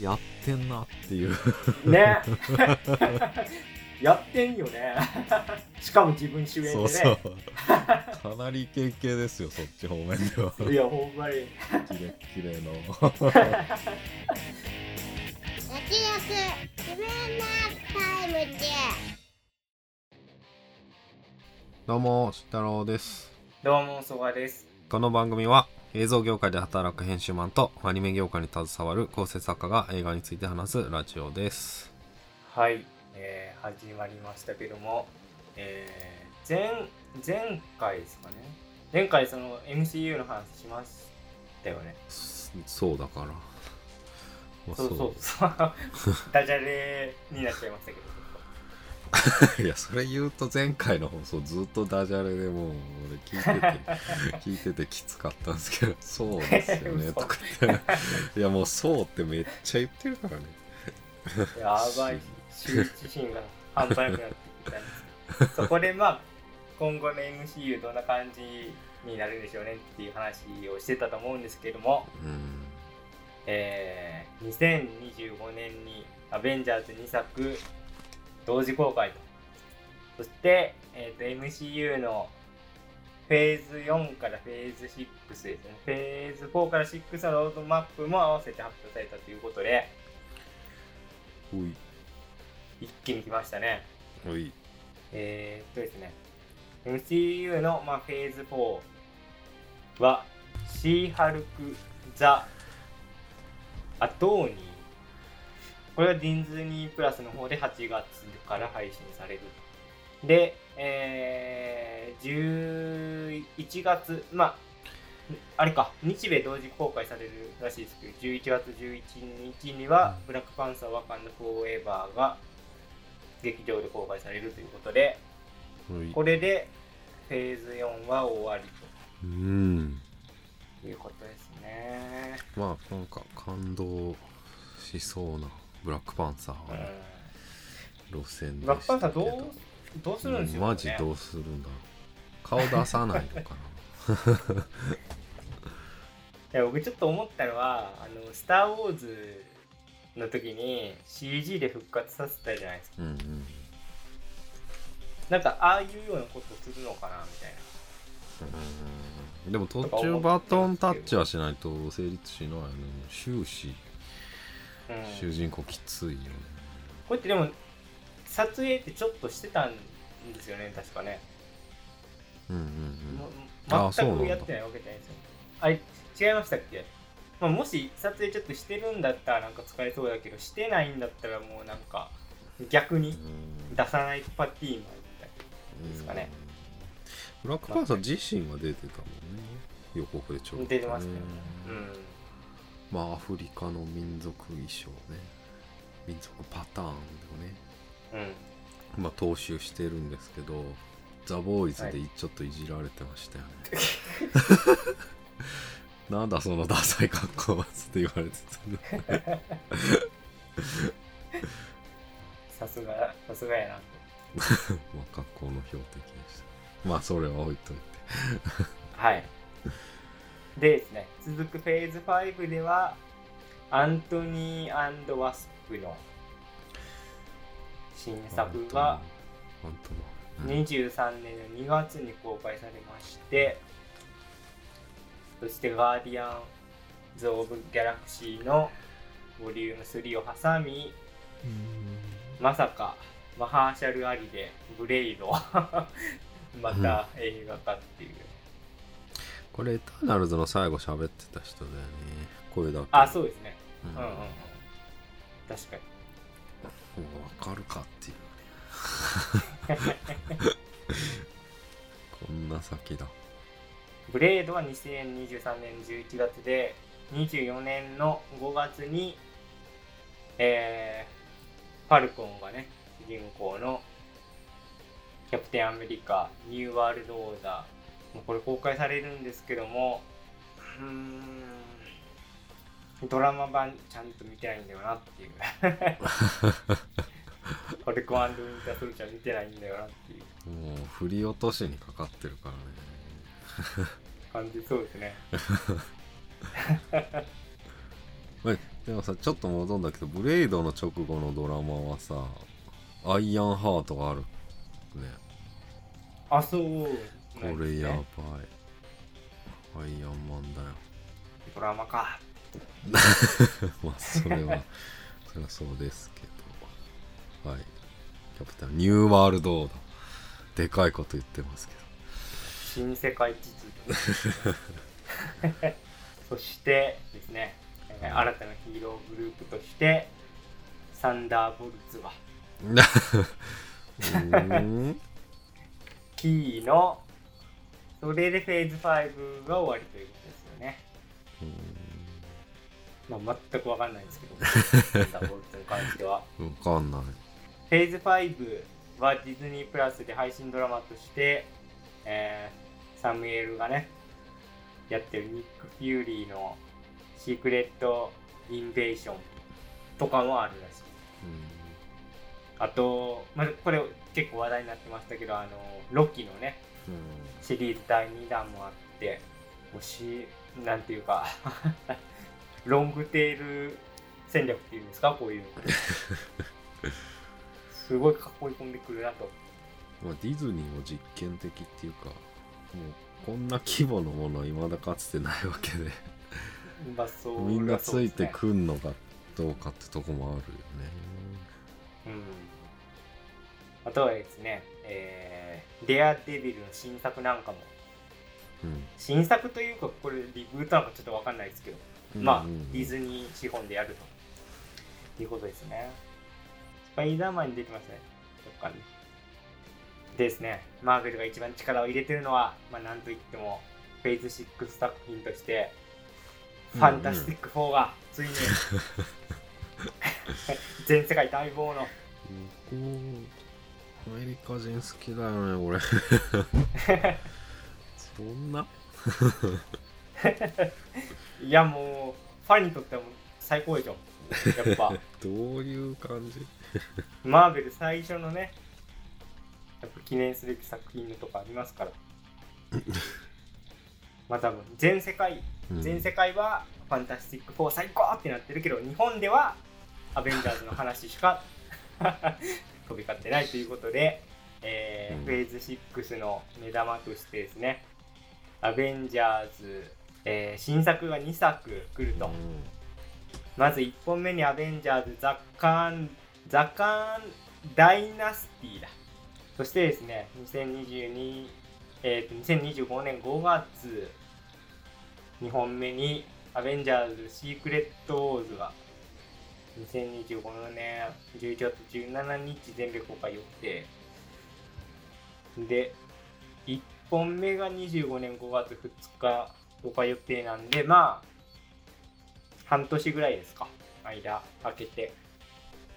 やってんなっていう。ね。やってんよね。しかも自分主演でね。そうそう。かなりイケイケですよそっち方面では。いやほんまに。キレッキレの。焼き肉自分のタイムでどうも慎太郎です。どうもそばです。この番組は映像業界で働く編集マンとアニメ業界に携わる構成作家が映画について話すラジオです。はい、えー、始まりましたけども、えー、前前回ですかね。前回その MCU の話しましたよね。そそうだから、まあそうそう。そう。ダジャレになっちゃいましたけど いやそれ言うと前回の放送ずっとダジャレでもう俺聞いてて 聞いててきつかったんですけどそうですよね嘘。とか言って。いやもうそうってめっちゃ言ってるからね。やばい。羞恥心が半端なくなってきたんですけど。そこでまあ今後の MCU どんな感じになるんでしょうねっていう話をしてたと思うんですけども、うん。えー、2025年にアベンジャーズ2作同時公開と。そして、えー、と MCU のフェーズ4からフェーズ6ですね。フェーズ4から6のロードマップも合わせて発表されたということで一気に来ましたね。えー、っとですね MCU の、まあ、フェーズ4はシーハルク・ザ・アトーニーこれはディズニープラスの方で8月から配信される。とで、えー、11月まああれか日米同時公開されるらしいですけど11月11日には「ブラックパンサーワカンダ・フォーエバー」が劇場で公開されるということでこれでフェーズ4は終わりうん。ということですね。まあなんか感動しそうなブラックパンサーはね、路線うん、でブラックパンサーどどうどうするんですよ、ね、マジどうするんだろう。顔出さないのか いや僕ちょっと思ったのは「あのスター・ウォーズ」の時に CG で復活させたじゃないですか。なうんうん。なんかああいうようなことするのかなみたいうんでも途中バトンタッチはしないと成立しないよね。終始主人公きついよね。これってでも撮影ってちょっとしてたんですよね確かね、うんうんうん。全くやってないわけじゃないですよ。あれ違いましたっけ、まあ、もし撮影ちょっとしてるんだったらなんか使えそうだけどしてないんだったらもうなんか逆にうん出さないパティーマンみたいですかね。ブラックパンサー自身は出てたもんね。予告でちょっと、出てましたよねまあアフリカの民族衣装ね。民族パターンをね。うん。うんまあ踏襲してるんですけどザ・ボーイズでちょっといじられてましたよね、なんだそのダサい格好はつって言われてたねさすがさすがやな。と まあ格好の標的でした。まあそれは置いといて。はいでですね。続くフェーズ5ではアントニーワスプの新作が本当だ。うん23年の2月に公開されましてそしてガーディアンズ・オブ・ギャラクシーのボリューム3を挟みまさかマハーシャル・アリでブレイド また映画化っていう、これエターナルズの最後喋ってた人だよね。声だけ。あそうですね。うん。うんうんうん。確かに。もう分かるかっていう。ね こんな先だ。ブレードは2023年11月で24年の5月にえー、ファルコンがね主人公のキャプテンアメリカニューワールドオーダーもうこれ公開されるんですけどもうーんドラマ版ちゃんと見てないんだよなっていう。ファルコンウィンターソルジャー見てないんだよなっていう。もう振り落としにかかってるからね。感じそうですね。えでもさちょっと戻るんだけどブレイドの直後のドラマはさアイアンハートがあるね。あそうこれやばい。アイアンマンだよドラマか。まあそれは それはそうですけど。はい。キャプテンニューワールドオーダー。でかいこと言ってますけど。新世界地図 そしてですね、えー新たなヒーローグループとしてサンダーボルツは。うーん。キーのそれでフェーズ5が終わりということですよね。まあ全く分かんないですけど。サンダーボルツに関してはわかんない。フェーズ5はディズニープラスで配信ドラマとして、えーサムエルがね、やってるニック・フューリーのシークレット・インベーションとかもあるらしい。あと、まあ、これ結構話題になってましたけど、あの、ロキのね、うんシリーズ第2弾もあって、もし、なんていうか、ロングテール戦略っていうんですか、こういう。すごい囲い込んでくるなと。まあ、ディズニーも実験的っていうかもうこんな規模のものはいまだかつてないわけでまあ、そうみんなついてる。くんのかどうかってとこもあるよねうん。あとはですね、えー、デアデビルの新作なんかも、新作というか、これリブートなのかちょっとわかんないですけど、うんまあ、うん。うんディズニー資本でやると。いうことですね。スパイダーマンに出てますね、どっかに。ですね、マーベルが一番力を入れてるのは、まあ、なんといっても、フェイズ6作品として、ファンタスティック4がついに、全世界待望の、アメリカ人好きだよね俺。そんな？いやもう、ファンにとってはもう最高でしょ。やっぱ、どういう感じ？マーベル最初のね、やっぱ記念すべき作品のとかありますから。まあ多分、全世界、うん。全世界はファンタスティック4最高ってなってるけど、日本ではアベンジャーズの話しか飛び交ってないということで、えーうんフェーズ6の目玉としてですね、アベンジャーズ、えー新作が2作来ると。うんまず1本目にアベンジャーズザ・カーン、ザ・カーン・ダイナスティだ。そしてですね、2022、えーと、2025年5月、2本目にアベンジャーズ・シークレット・ウォーズが、2025年11月17日全米公開予定。で、1本目が25年5月2日公開予定なんで、まあ、半年ぐらいですか。間空けて。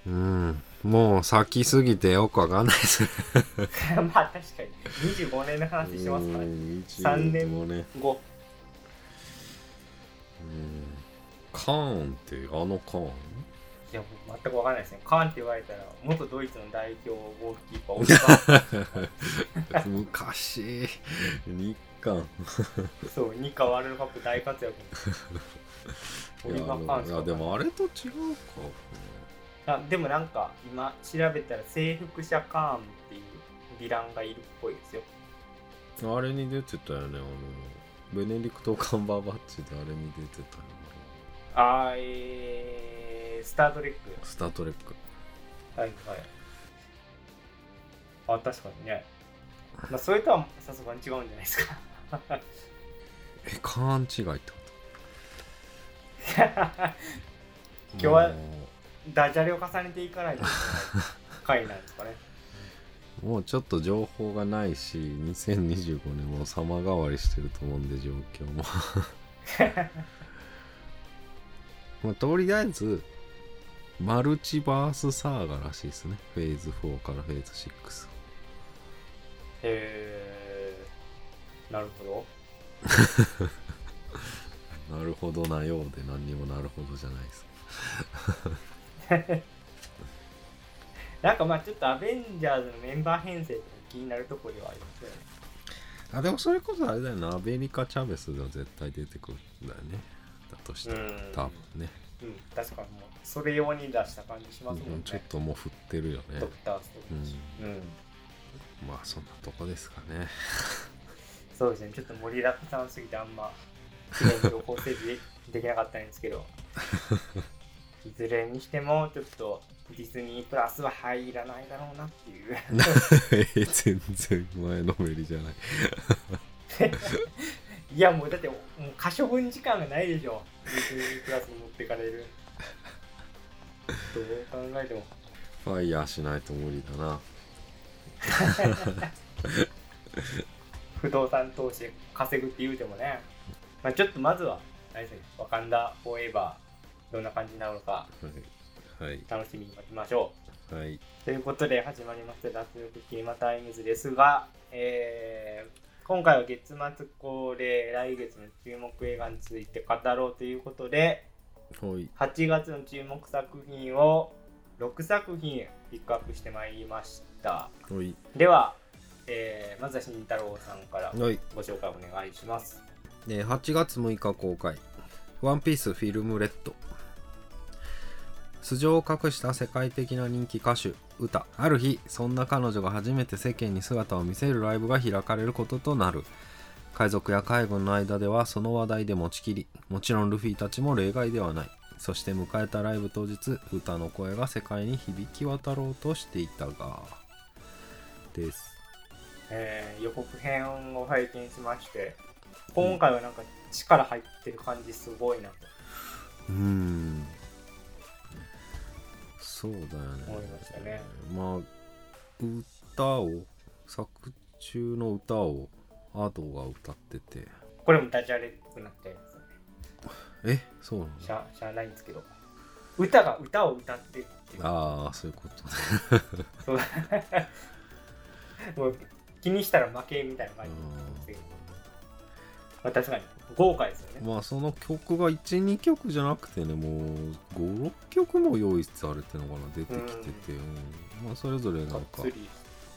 うん。もう先すぎてよくわかんないです。ね まあ確かに。25年の話してますからね。うん3年25年後うん。カーンってあのカーン？いや全く分かんないですね。カーンって言われたら元ドイツの代表ゴールキーパーオリバー昔。日韓。そう日韓ワールドカップ大活躍。のオリバー・カーンいやでもあれと違うかあでもなんか今調べたら征服者カーンっていうヴィランがいるっぽいですよ。あれに出てたよねあのベネディクト・カンバーバッチであれに出てたよあーえー、スター・トレックスター・トレックはいはい。あ、確かにね。まあ、それとはさすがに違うんじゃないですか。えカーン違いってこ 今日はもダジャレを重ねていかないといけない回なんですかね。う もうちょっと情報がないし2025年も様変わりしてると思うんで状況もまあとりあえずマルチバースサーガらしいですね。フェーズ4からフェーズ6へー、なるほど。なるほどなようで何にもなるほどじゃないです。なんかまあちょっとアベンジャーズのメンバー編成って気になるところではありますよね。あでもそれこそあれだよな。アメリカ・チャベスが絶対出てくるんだよね。だとしたら。うん。多分ねうん、確かにもうそれ用に出した感じしますもんね。ちょっともう振ってるよねドクターストレンジ。うん。まあそんなとこですかねそうですね、ちょっと盛りだくさんすぎてあんま、きれいに情報整理でできなかったんですけど、いずれにしても、ちょっとディズニープラスは入らないだろうなっていう。え全然前のめりじゃない いや、もうだって、もう可処分時間がないでしょ。ディズニープラスに持ってかれる。どう考えても。ファイヤーしないと無理だな不動産投資で稼ぐって言うてもね、まあ、ちょっとまずは、あれですね、ワカンダフォーエバー、どんな感じになるのかはいはい楽しみに待ちましょう。はいということで始まりました脱力キネマタイムズですが、えー今回は月末恒例来月の注目映画について語ろうということではい。8月の注目作品を6作品ピックアップしてまいりました。はい。では、えーまずは慎太郎さんからはい。ご紹介お願いします。えー8月6日公開「ワンピースフィルムレッド」素性を隠した世界的な人気歌手歌。ある日そんな彼女が初めて世間に姿を見せるライブが開かれることとなる。海賊や海軍の間ではその話題で持ちきりもちろんルフィたちも例外ではない。そして迎えたライブ当日歌の声が世界に響き渡ろうとしていたが。です。えー予告編を拝見しまして今回はなんか力入ってる感じすごいなと。うーんそうだよね。思いましたね。まあ歌を作中の歌をアドが歌ってて。これもダジャレっぽくなったやつえ？そうなの？しゃしゃあないんですけど。歌が歌を歌ってるって。いうああそういうこと。ねそう。もう気にしたら負けみたいな感じなんですけど、まあ、確かに豪華ですよね。まあその曲が12曲じゃなくてねもう56曲も用意されてるのかな出てきてて、うん。まあ、それぞれなんか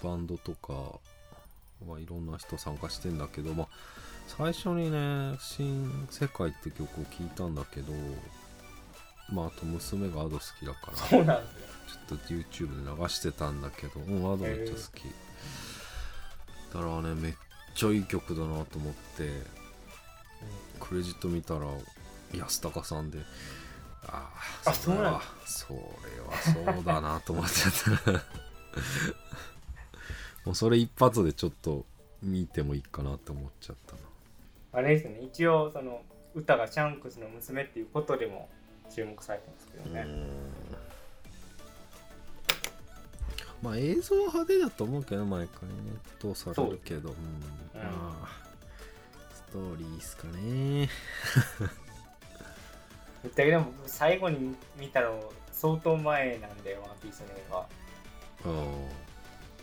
バンドとか、まあ、いろんな人参加してんだけど、まあ、最初にね「新世界」って曲を聴いたんだけどまああと娘がアド好きだからそうなんですよ。ちょっと YouTube で流してたんだけど、うん、アドめっちゃ好き。だからね、めっちゃいい曲だなと思って、クレジット見たら、安高さんで、ああ、あそうなんだそれはそうだなと思っちゃった。もうそれ一発でちょっと見てもいいかなって思っちゃったな。あれですね。一応その歌がシャンクスの娘っていうことでも注目されてますけどね、まあ映像は派手だと思うけど毎回ね。どうされるけど。うん、う。ん。まあストーリーっすかね。だけども最後に見たの相当前なんでワンピースの映画。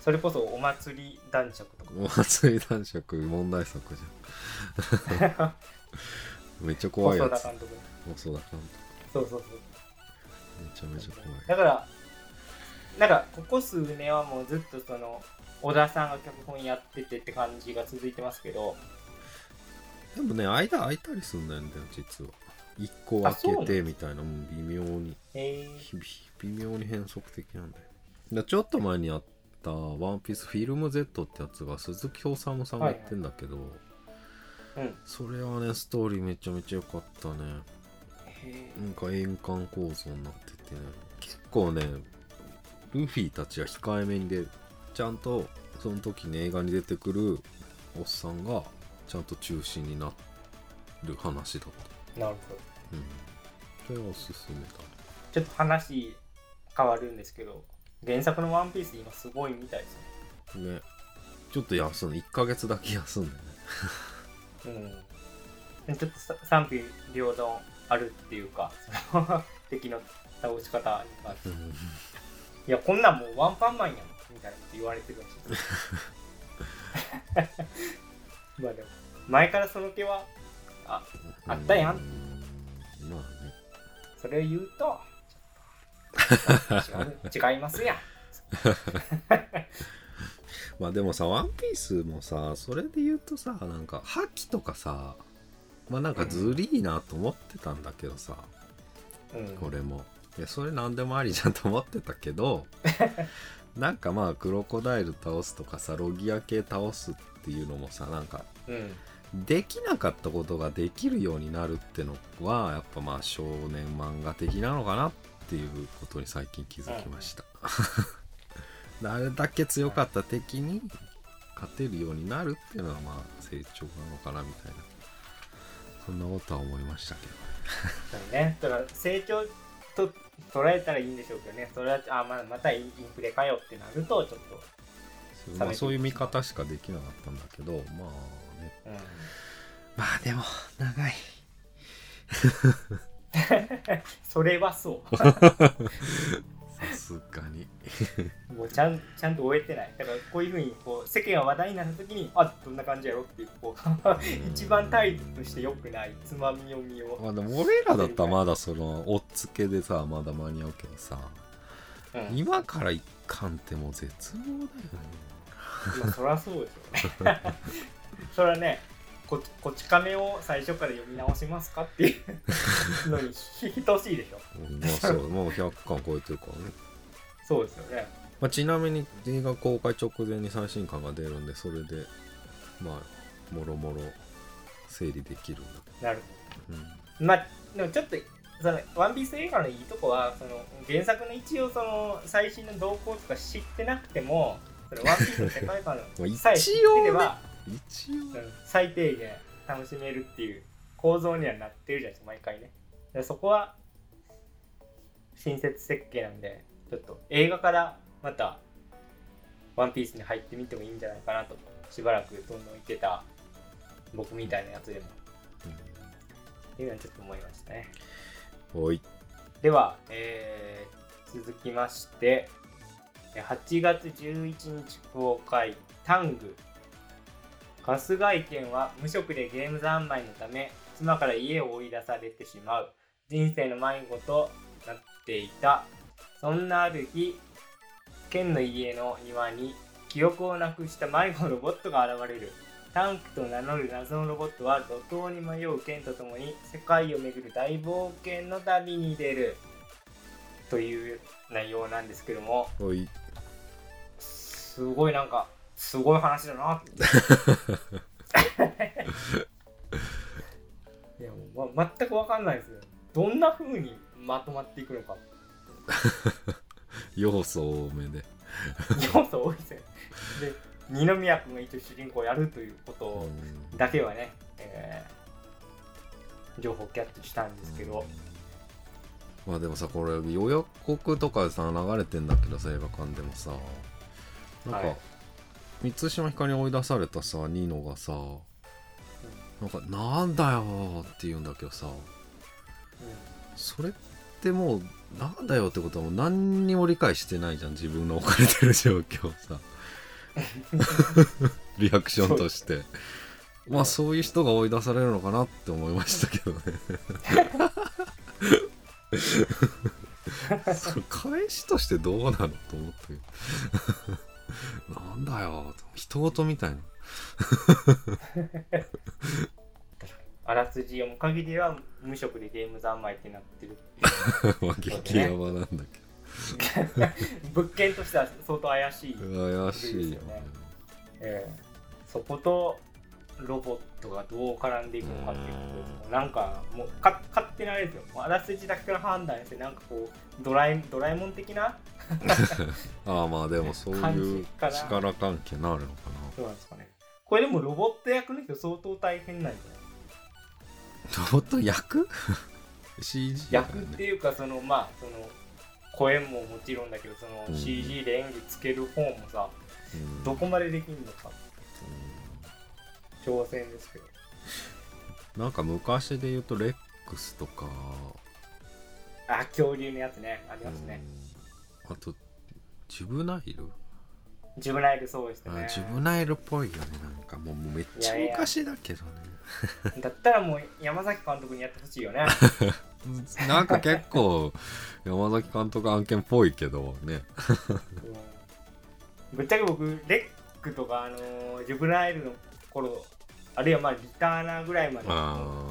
それこそお祭り男爵とか。お祭り男爵問題作じゃん。めっちゃ怖いやつ。細田監督。細田監そうそうそう。督めちゃめちゃ怖い。だからなんかここ数年はもうずっとその小田さんが脚本やっててって感じが続いてますけどでもね間空いたりすんだよね実は。一個開けてみたいなうん微妙に。えー、ひ微妙に変則的なんだよでちょっと前にやった「ワンピースフィルム Z」ってやつが鈴木おさむさんがやってんだけど、うん。それはねストーリーめちゃめちゃ良かったね。へなんか円環構造になっててね。結構ねルフィたちは控えめにでちゃんとその時に映画に出てくるおっさんがちゃんと中心になる話だった。ーなるほど。うん。それはおすすめだちょっと話変わるんですけど原作の「ワンピース今すごいみたいですね。ね。ちょっと休んで1ヶ月だけ休んでね。うん。ちょっとさ賛否両論あるっていうかその 敵の倒し方に関していやこんなんもうワンパンマンやんみたいなこと言われてるらしい。まあでも前からその気はああったやん。うん。まあね。それを言うと 違いますやん。まあでもさ、ワンピースもさ、それで言うとさ、なんか、覇気とかさ、まあなんかずりーなと思ってたんだけどさ、うん。これも。いやそれ何でもありじゃんと思ってたけど なんかまあクロコダイル倒すとかさロギア系倒すっていうのもさなんかうんできなかったことができるようになるってのはやっぱまあ少年漫画的なのかなっていうことに最近気づきました、あれだけ強かった敵に勝てるようになるっていうのはまあ成長なのかなみたいなそんなことは思いましたけど。ね。だから成長と捉えたらいいんでしょうけどね。それはあまあまたインフレかよってなるとちょっとそうまあ、そういう見方しかできなかったんだけどまあまあでも長い。それはそう。さすがに。もうちゃんちゃんと終えてない。だからこういうふうにこう世間が話題になった時にあどんな感じやろっていうこう一番タイプとして良くないつまみ読みを、まあでも俺らだったらまだその追っつけでさまだ間に合うけどさうん。今から一巻ってもう絶望だよね。まあ、そりゃそうですよねそれはねここち亀を最初から読み直しますかっていう のに等しいでしょ。うんまあそう もう100巻超えてるからね、そうですよね。まあ、ちなみに映画公開直前に最新巻が出るんでそれでまあもろもろ整理できるんだなるけど、ほどまあでもちょっとそのワンピース映画のいいとこはその原作の一応その最新の動向とか知ってなくてもそのワンピースの世界観 まあのさえ知って一応ねれば、一応うん最低限楽しめるっていう構造にはなってるじゃないですか毎回ね。でそこは親切設計なんでちょっと映画からまたワンピースに入ってみてもいいんじゃないかなとしばらくどんどんいってた僕みたいなやつでもっていうのはちょっと思いましたね。うんおい。では、えー続きましてえ8月11日公開タング春日井健は無職でゲーム三昧のため妻から家を追い出されてしまう。人生の迷子となっていた。そんなある日健の家の庭に記憶をなくした迷子ロボットが現れる。タンクと名乗る謎のロボットは路頭に迷う剣とともに世界を巡る大冒険の旅に出る。という内容なんですけども。すごいなんかすごい話だなって。いやもう、ま、全く分かんないですよ。どんな風にまとまっていくのか。要素多めで、要素多いですよ。で二宮君が一応主人公をやるということだけはね、えー情報キャッチしたんですけど、まあでもさこれ予約告とかでさ流れてんだけどさ映画館でもさ。なんか、はい満島ひかりに追い出されたさニノがさなんか「なんだよ」って言うんだけどさそれってもう「なんだよ」ってことはもう何にも理解してないじゃん自分の置かれてる状況をさ。リアクションとして。まあそう。いう人が追い出されるのかなって思いましたけどね。それ返しとしてどうなのと思ったけどなんだよ。人事みたいな。あらすじ読む限りは無職でゲーム三昧ってなってる まあ激ヤバなんだけ 物件としては相当怪しい、ど怪しいよね。ええ。そことロボットがどう絡んでいくのかっていうことなんかもうか勝手なあれですよ。あらすじだけから判断してなんかこうドラえドラえもん的な ああまあでもそう感いう力関係なるのかそうなんですかね。これでもロボット役の人相当大変なんじゃない？なロボット役 ?CG だよ役ってねいうかそのまあその声ももちろんだけどそのうん。CG で演技つける方もさ、うん。どこまでできるのか？挑戦ですけど。なんか昔で言うとレックスとか。あ恐竜のやつね。ありますね、うんあとジュブナイル？ジュブナイルそうですね。あジュブナイルっぽいよねなんか。もうめっちゃ昔だけどね。だったらもう山崎監督にやってほしいよね。なんか結構山崎監督案件っぽいけどね。うん。ぶっちゃけ僕レックとかあのージュブナイルの頃あるいはまあリターナーぐらいまで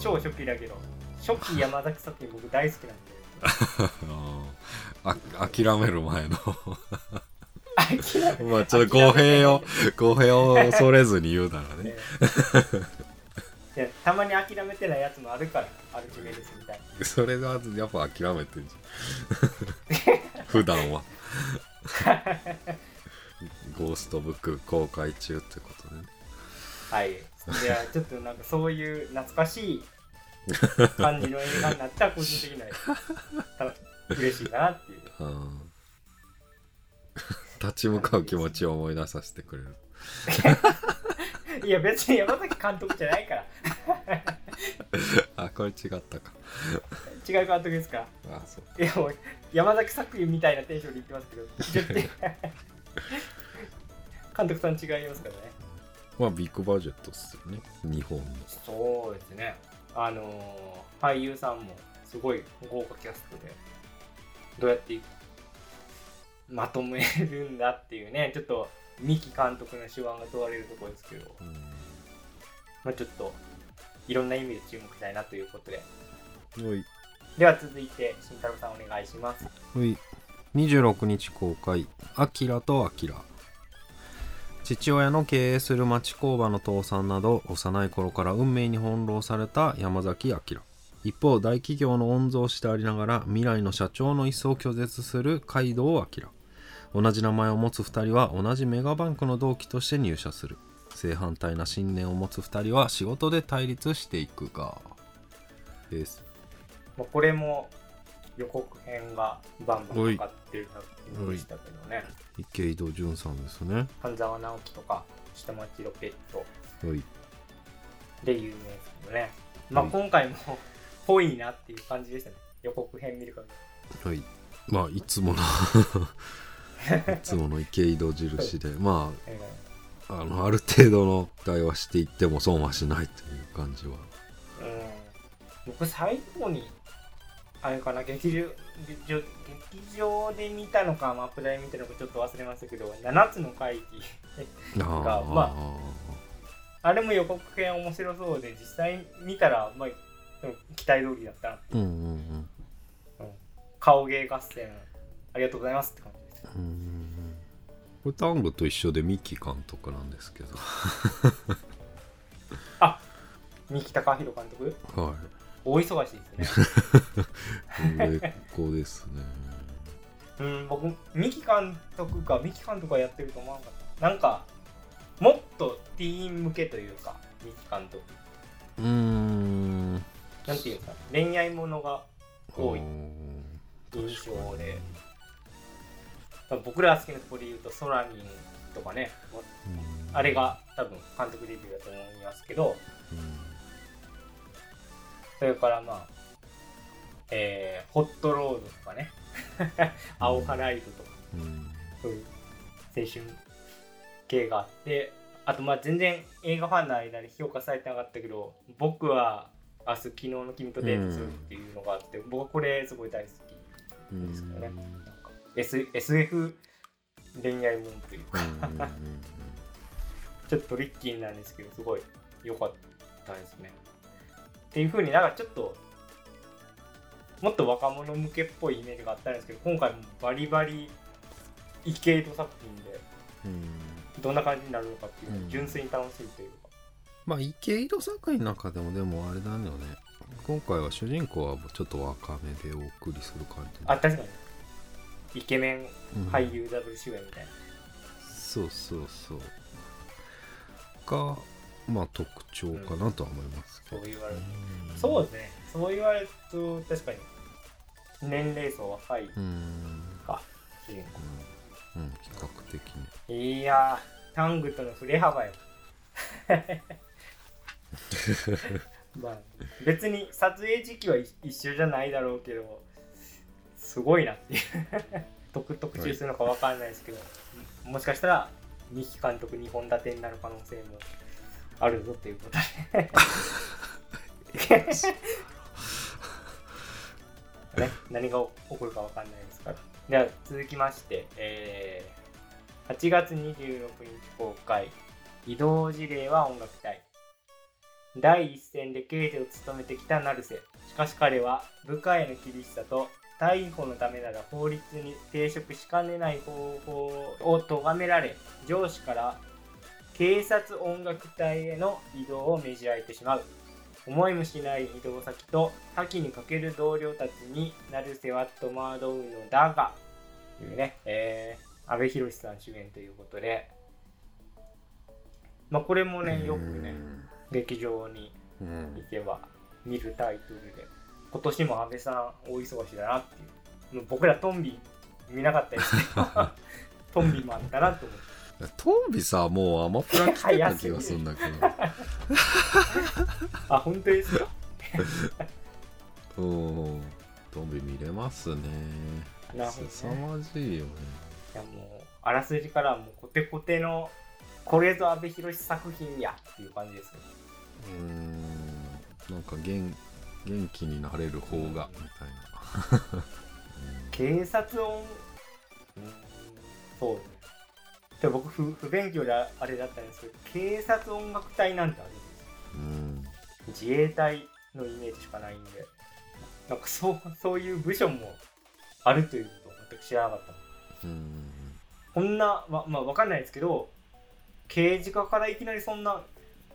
超初期だけど初期山崎作品僕大好きなんでああ諦める前の。まあちょっと語弊を語弊を恐れずに言うならね。たまに諦めてないやつもあるからアルキメデスみたいな。それがやっぱ諦めてんじゃん。普段は。ゴーストブック公開中ってことでねはい。いや、ちょっとなんかそういう懐かしい感じの映画になったら個人的にはた嬉しいなっていう。うん立ち向かう気持ちを思い出させてくれるいや、別に山崎監督じゃないから。あこれ違ったか違う監督ですか？ら。あそういや、もう山崎作品みたいなテンションで言ってますけど、監督さん違いますからね。まあビッグバジェットっすよね日本のそうですね。あのー俳優さんもすごい豪華キャストで、どうやってまとめるんだっていうね、ちょっと三木監督の手腕が問われるところですけど、まあ、ちょっといろんな意味で注目したいなということで。では続いて、慎太郎さんお願いします。おい。26日公開「アキラとアキラ」父親の経営する町工場の倒産など幼い頃から運命に翻弄された山崎明。一方大企業の御曹司でありながら未来の社長の椅子を拒絶する街道明。同じ名前を持つ2人は同じメガバンクの同期として入社する。正反対な信念を持つ2人は仕事で対立していくがです、これも予告編がバンバンかかってる作品でしたけどね。池井戸潤さんですね半沢直樹とか下町ロケットで有名ですけどね。まあはい今回もぽいなっていう感じでしたね。予告編見る限り。はい。まあ、いつもの いつもの池井戸印で、まえあ、あの、ある程度の対話していっても損はしないという感じは。ーうん、僕最後にあれかな劇場劇場で見たのかマップ台で見たのかちょっと忘れましたけど7つの会議 あがまあれも予告編面白そうで実際見たら、まあ、期待通りだったなう。んうん顔芸合戦ありがとうございますって感じです。うん。うんうん。うんこれタングと一緒で三木監督なんですけど。三木貴弘監督？は大忙しいですね。い。売れっ子ですね。うん僕三木監督か三木監督がやってると思わなかった。なんかもっとティーン向けというか三木監督。うーん。なんていうか恋愛ものが多い。うん。印象で。まあ僕らが好きなところで言うとソラミンとかねあれが多分監督デビューだと思いますけど。うんそれからまあ、えーホットロードとかね、青ハライドとか、うんそういう青春系があって、あとまあ全然映画ファンの間で評価されてなかったけど、僕は明日昨日の君とデートするっていうのがあって、僕はこれすごい大好きうんですけどね。なんか S SF 恋愛もんというか、うんうんうん。ちょっとトリッキーなんですけど、すごい良かったですね。っていう風になんかちょっと、もっと若者向けっぽいイメージがあったんですけど、今回もバリバリイケイド作品で、うんどんな感じになるのかっていう純粋に楽しいというか。まあ池井戸作品の中でもでもあれだよね今回は主人公はちょっと若めでお送りする感じあ、確かに。イケメンうん俳優ダブル主演みたいな。そうそうそうがまあ特徴かなとは思いますけど、そう言われる。うんそうですね。そう言われると、確かに年齢層若いうんか、主人うん、うん、比較的に公。いやー、タングとの振れ幅よ。まあ、別に撮影時期は一一緒じゃないだろうけど、すごいなっていう。特特集するのかわかんないですけど、もしかしたら、三木監督2本立てになる可能性もあるぞっていうことで。ね、何が起こるかわかんないですから。では続きまして、えー8月26日公開、移動事例は音楽隊。第一線で刑事を務めてきた成瀬。しかし彼は部下への厳しさと逮捕のためなら法律に抵触しかねない方法を咎められ上司から警察音楽隊への移動を命じられてしまう。思いもしない移動先と多岐にかける同僚たちに成瀬は戸惑うのだがというね、えー、阿部寛さん主演ということで。まあこれもねよくね劇場にうん。行けば見るタイトルで。今年も安倍さん大忙しだなっていう。もう僕らトンビ見なかったですけど トンビもあったなと思ってトンビさもうアマプラ来てた気がするんだけど。あ本当ですか？うん。トンビ見れますね。なるほどね。凄まじいよね。いやもうあらすじからもうコテコテのこれぞ阿部寛作品やっていう感じですようーん。なんか元元気になれる方がみたいな。警察音？うん。そうねで僕不不勉強であれだったんですけど警察音楽隊なんてあるんです。うん。自衛隊のイメージしかないんでなんかそうそういう部署もあるということを全く知らなかった。うん。こんなままあわかんないですけど刑事課からいきなりそんな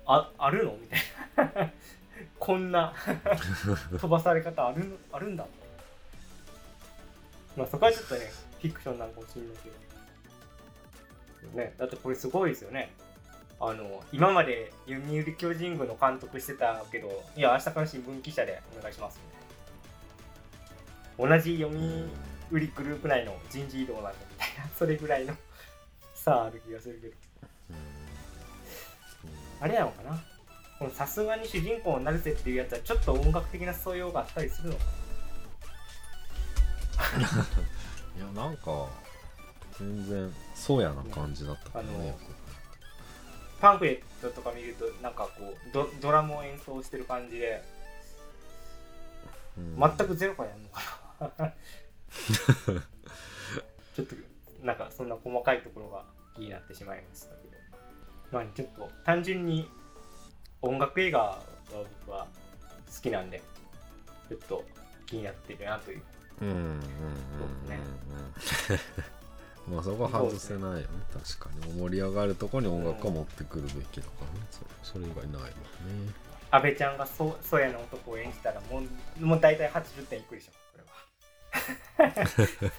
ああるの？みたいな。こんな 飛ばされ方あるのあるんだ。まあそこはちょっとねフィクションなのかもしれないけどね。だってこれすごいですよね。あの今まで読売巨人軍の監督してたけどいや明日から新聞記者でお願いします。同じ読売グループ内の人事異動なんだみたいなそれぐらいの 差ある気がするけど。あれなのかな？このさすがに主人公になるぜっていうやつはちょっと音楽的な素養があったりするのか いやなんか全然そうやな感じだったあのパンフレットとか見るとなんかこうドドラムを演奏してる感じでうん。全くゼロからやるのかな。ちょっとなんかそんな細かいところが気になってしまいましたけどまあちょっと単純に音楽映画は僕は好きなんでちょっと気になってるなという。うんうんうんうんね まあそこは外せないよね。確かに。盛り上がるとこに音楽を持ってくるべきだからね。そそれ以外ないもんね。安倍ちゃんがそそやの男を演じたらもうもう大体80点いくでしょ。これは。っ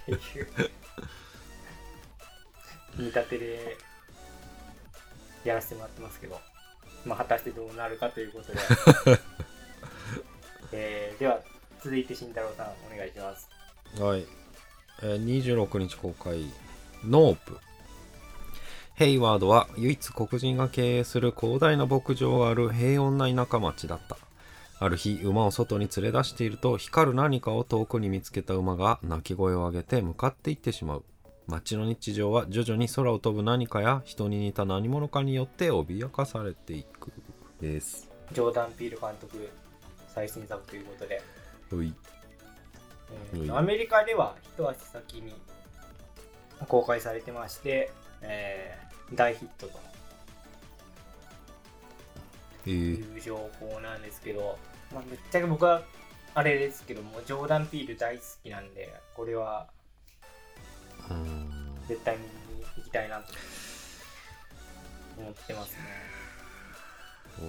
ていう。見立てでやらせてもらってますけど。まあ果たしてどうなるかということで、えーでは続いて慎太郎さんお願いします。はい、えー26日公開ノープ。ヘイワードは唯一黒人が経営する広大な牧場がある平穏な田舎町だった。ある日馬を外に連れ出していると光る何かを遠くに見つけた馬が鳴き声を上げて向かっていってしまう。街の日常は徐々に空を飛ぶ何かや人に似た何者かによって脅かされていくです。ジョーダン・ピール監督最新作ということで、ういアメリカでは一足先に公開されてまして、えー大ヒットと。えいー、う情報なんですけど、まあ、ぶっちゃけ僕はあれですけどもジョーダン・ピール大好きなんでこれは絶対見に行きたいなと。思ってますね。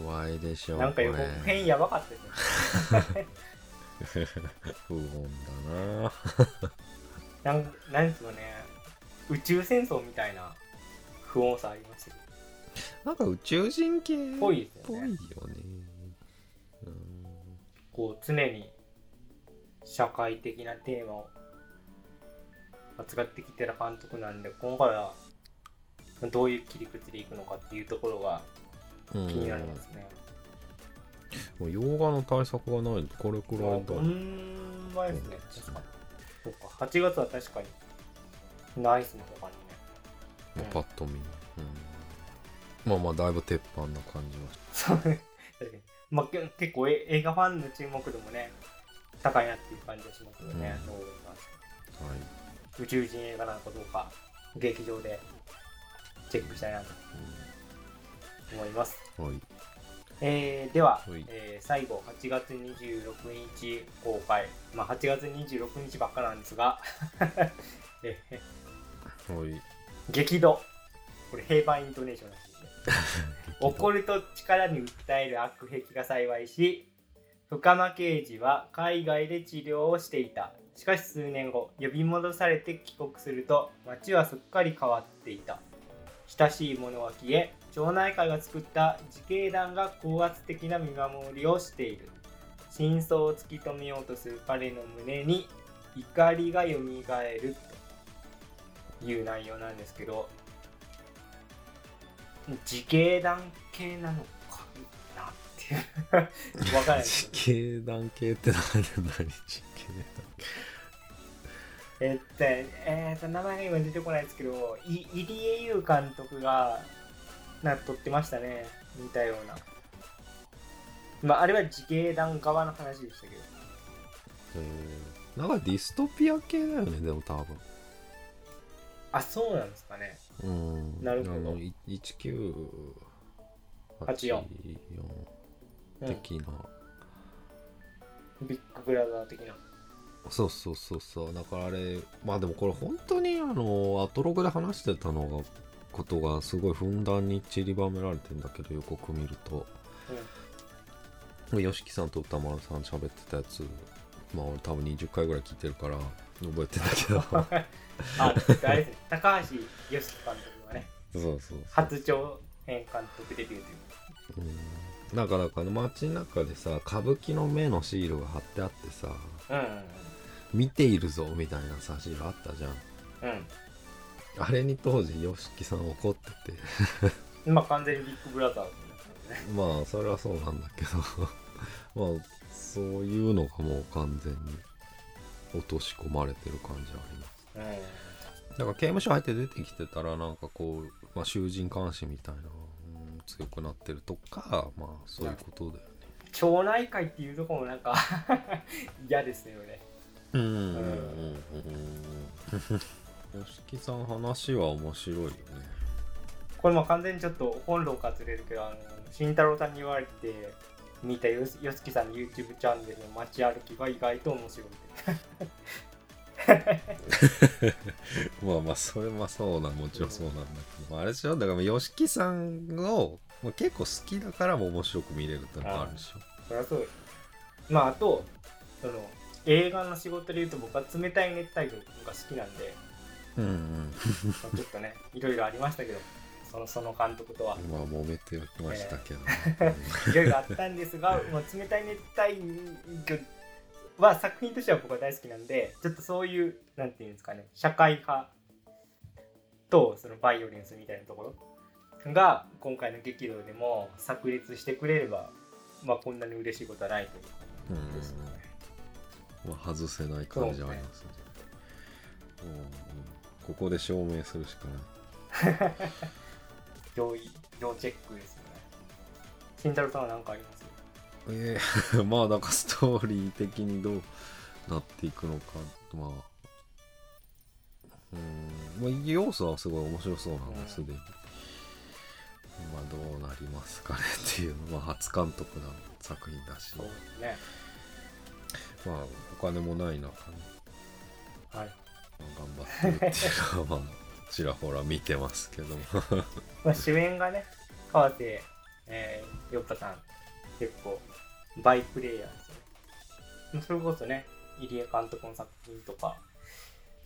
怖いでしょなんか予告編やばかったですね。不穏だな。なんなんつうのね宇宙戦争みたいな不穏さありましたけなんか宇宙人系っぽいですよよね。ね。どこう常に社会的なテーマを扱ってきてる監督なんで今回はどういう切り口でいくのかっていうところがうん気になりますね。もう洋画の対策がない。これくらいだ。うーん、前ですね、確かに。そうか、8月は確かに、ナイスの他にね。うんパッと見、うん、まあまあだいぶ鉄板な感じは。そうね。まあ、け結構え映画ファンの注目度もね、高いなっていう感じがしますよね。うん。そう思いますはい、宇宙人映画なのかどうか、劇場でチェックしたいなと思います。はい、えーでははい、えー最後8月26日公開。まあ8月26日ばっかなんですが。え ーはい激怒。これ平板イントネーションらしいですね。怒ると力に訴える悪癖が幸いし深間刑事は海外で治療をしていた。しかし数年後呼び戻されて帰国すると街はすっかり変わっていた。親しい者は消え町内会が作った自警団が高圧的な見守りをしている。真相を突き止めようとする彼の胸に怒りがよみがえる。という内容なんですけど自警団系なのかなっていうわからないです地形団系って何何地形えっと、えーと、名前が今出てこないですけど、い入江優監督が、なんか撮ってましたね。似たような。まあ、あれは自警団側の話でしたけど。うんなんかディストピア系だよねでも多分あ、そうなんですかね。うん。なるほど。あのい1984 84的な、ビッグブラザー的な。そうそうそうそう。だからあれまあでもこれ本当にあのアトログで話してたのがことがすごいふんだんに散りばめられてんだけど予告見ると。吉木さんと歌丸さん喋ってたやつまあ俺多分20回ぐらい聞いてるから覚えてんだけど あ、あれ。高橋良樹監督がね、そうそう初長編監督デビューという。うんなんかだから街中でさ歌舞伎の目のシールが貼ってあってさうんうん見ているぞみたいなさシールあったじゃんうん。うん。あれに当時 YOSHIKI さん怒ってて 今完全にビッグブラザーね。まあそれはそうなんだけど まあそういうのがもう完全に落とし込まれてる感じはあります。うん。だから刑務所入って出てきてたらなんかこう、まあ、囚人監視みたいな、うん、強くなってるとかまあそういうことだよね町内会っていうところもなんか 嫌ですよね。うん。うん。うん。うん。うん。吉木さん。話は面白いよねこれも完全にちょっと本論からずれるけど、あの、慎太郎さん。に言われて見たよよしきさんの YouTube チャンネルの街歩きが意外と面白い。まあまあそれはそうなもちろんそうなんだけど、まあ、あれでしょだから吉木さんを、まあ、結構好きだからも面白く見れるってのもあるでしょ。そりゃそう。まあ、あと、その、映画の仕事で言うと僕は冷たい熱帯魚が好きなんで、うん。まあちょっとね、いろいろありましたけど、その その監督とは。うんまあ揉めてましたけど、いろいろあったんですが、まあ、冷たい熱帯魚は作品としては僕は大好きなんで、ちょっとそういう、なんていうんですかね、社会派とそのバイオレンスみたいなところが今回の激怒でも炸裂してくれれば、まあこんなに嬉しいことはないといううんですね。まあ、外せない感じはありますね。うんうん。ここで証明するしかない 要要チェックですよね。慎太郎さんは何かあります？ええ まあなんかストーリー的にどうなっていくのかまあうんまあ要素はすごい面白そうなんですでに、まあどうなりますかねっていうのは初監督の作品だしそうですね。まあお金もない中ねはい。頑張ってるっていうかまあちらほら見てますけども まあ、主演がね、川瀬、えー、よっぱさん、結構、バイプレイヤーですよね。それこそね、入江監督の作品とか、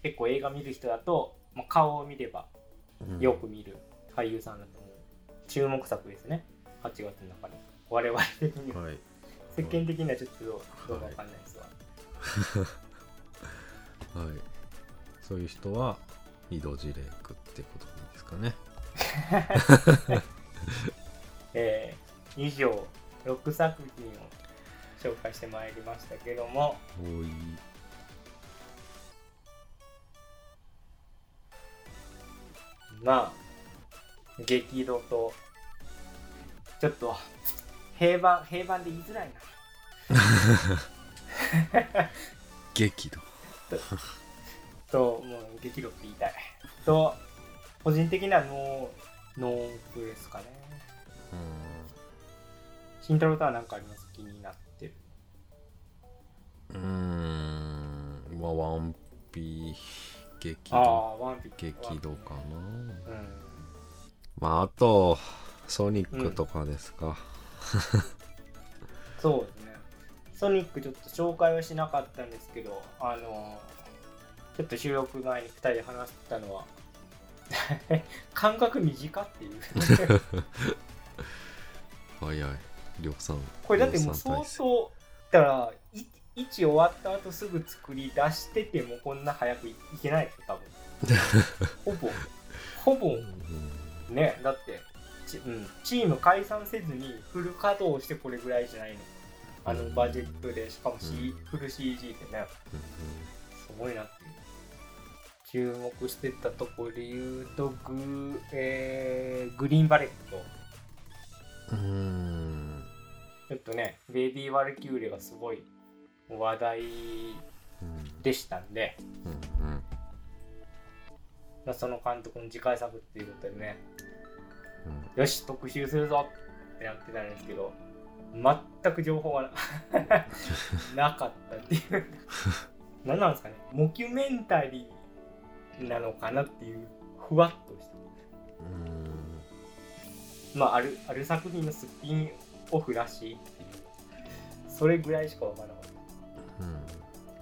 結構映画見る人だと、まあ、顔を見ればうんよく見る俳優さんだと思う。注目作ですね、8月の中で。我々的には。はい世間的にはちょっとどうどうかわかんないですわ。はいそういう人は井戸地レイクってことでいいですかね。えー、以上、6作品を紹介してまいりましたけども、まあ、激怒と、ちょっと、平板、平板で言いづらいな。激怒 と、もう激怒って言いたい。と、個人的なノー、ノープですかね。慎太郎とは何かあります？気になってる。うーん。まあワンピ激あ怒。あワンピ激怒かな。うん。まああとソニックとかですか、そうですね。ソニックちょっと紹介はしなかったんですけどあのちょっと収録前に2人で話したのは 感覚短っていう。早い。呂さんこれだってもう相当だからい1終わった後すぐ作り出しててもこんな早くいいけないですよ多分。ほ ぼほぼ。うんねだってチ,、うん、チーム解散せずにフル稼働してこれぐらいじゃないの。あのバジェットでしかも、C フル CG ってね。すごいなっていう注目してたところで言うとグ,、えーグリーンバレット。うんうん。ちょっとねベイビー・ワルキューレがすごい話題うん。でしたんで、うんまあ、その監督の次回作っていうことでね。うん。よし特集するぞってなってたんですけど全く情報がな なかったっていう。何なんですかね。モキュメンタリーなのかなっていうふわっとした。うん。まああるある作品のスピンオフらしいっていう。それぐらいしかわからなかっ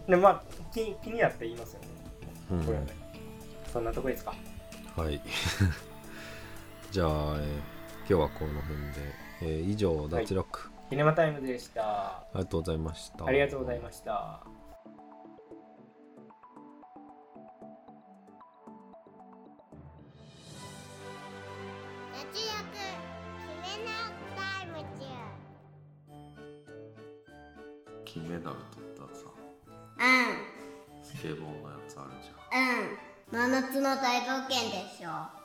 たでまあ気気になって言いますよね。うん。これ。はねそんなとこですか？はい。じゃあ、えー今日はこの辺で、えー以上脱力、キネマタイムズでした。ありがとうございました。ありがとうございましたダル取ったさ。うん。スケボーのやつあるじゃん。うん。真夏の大冒険でしょ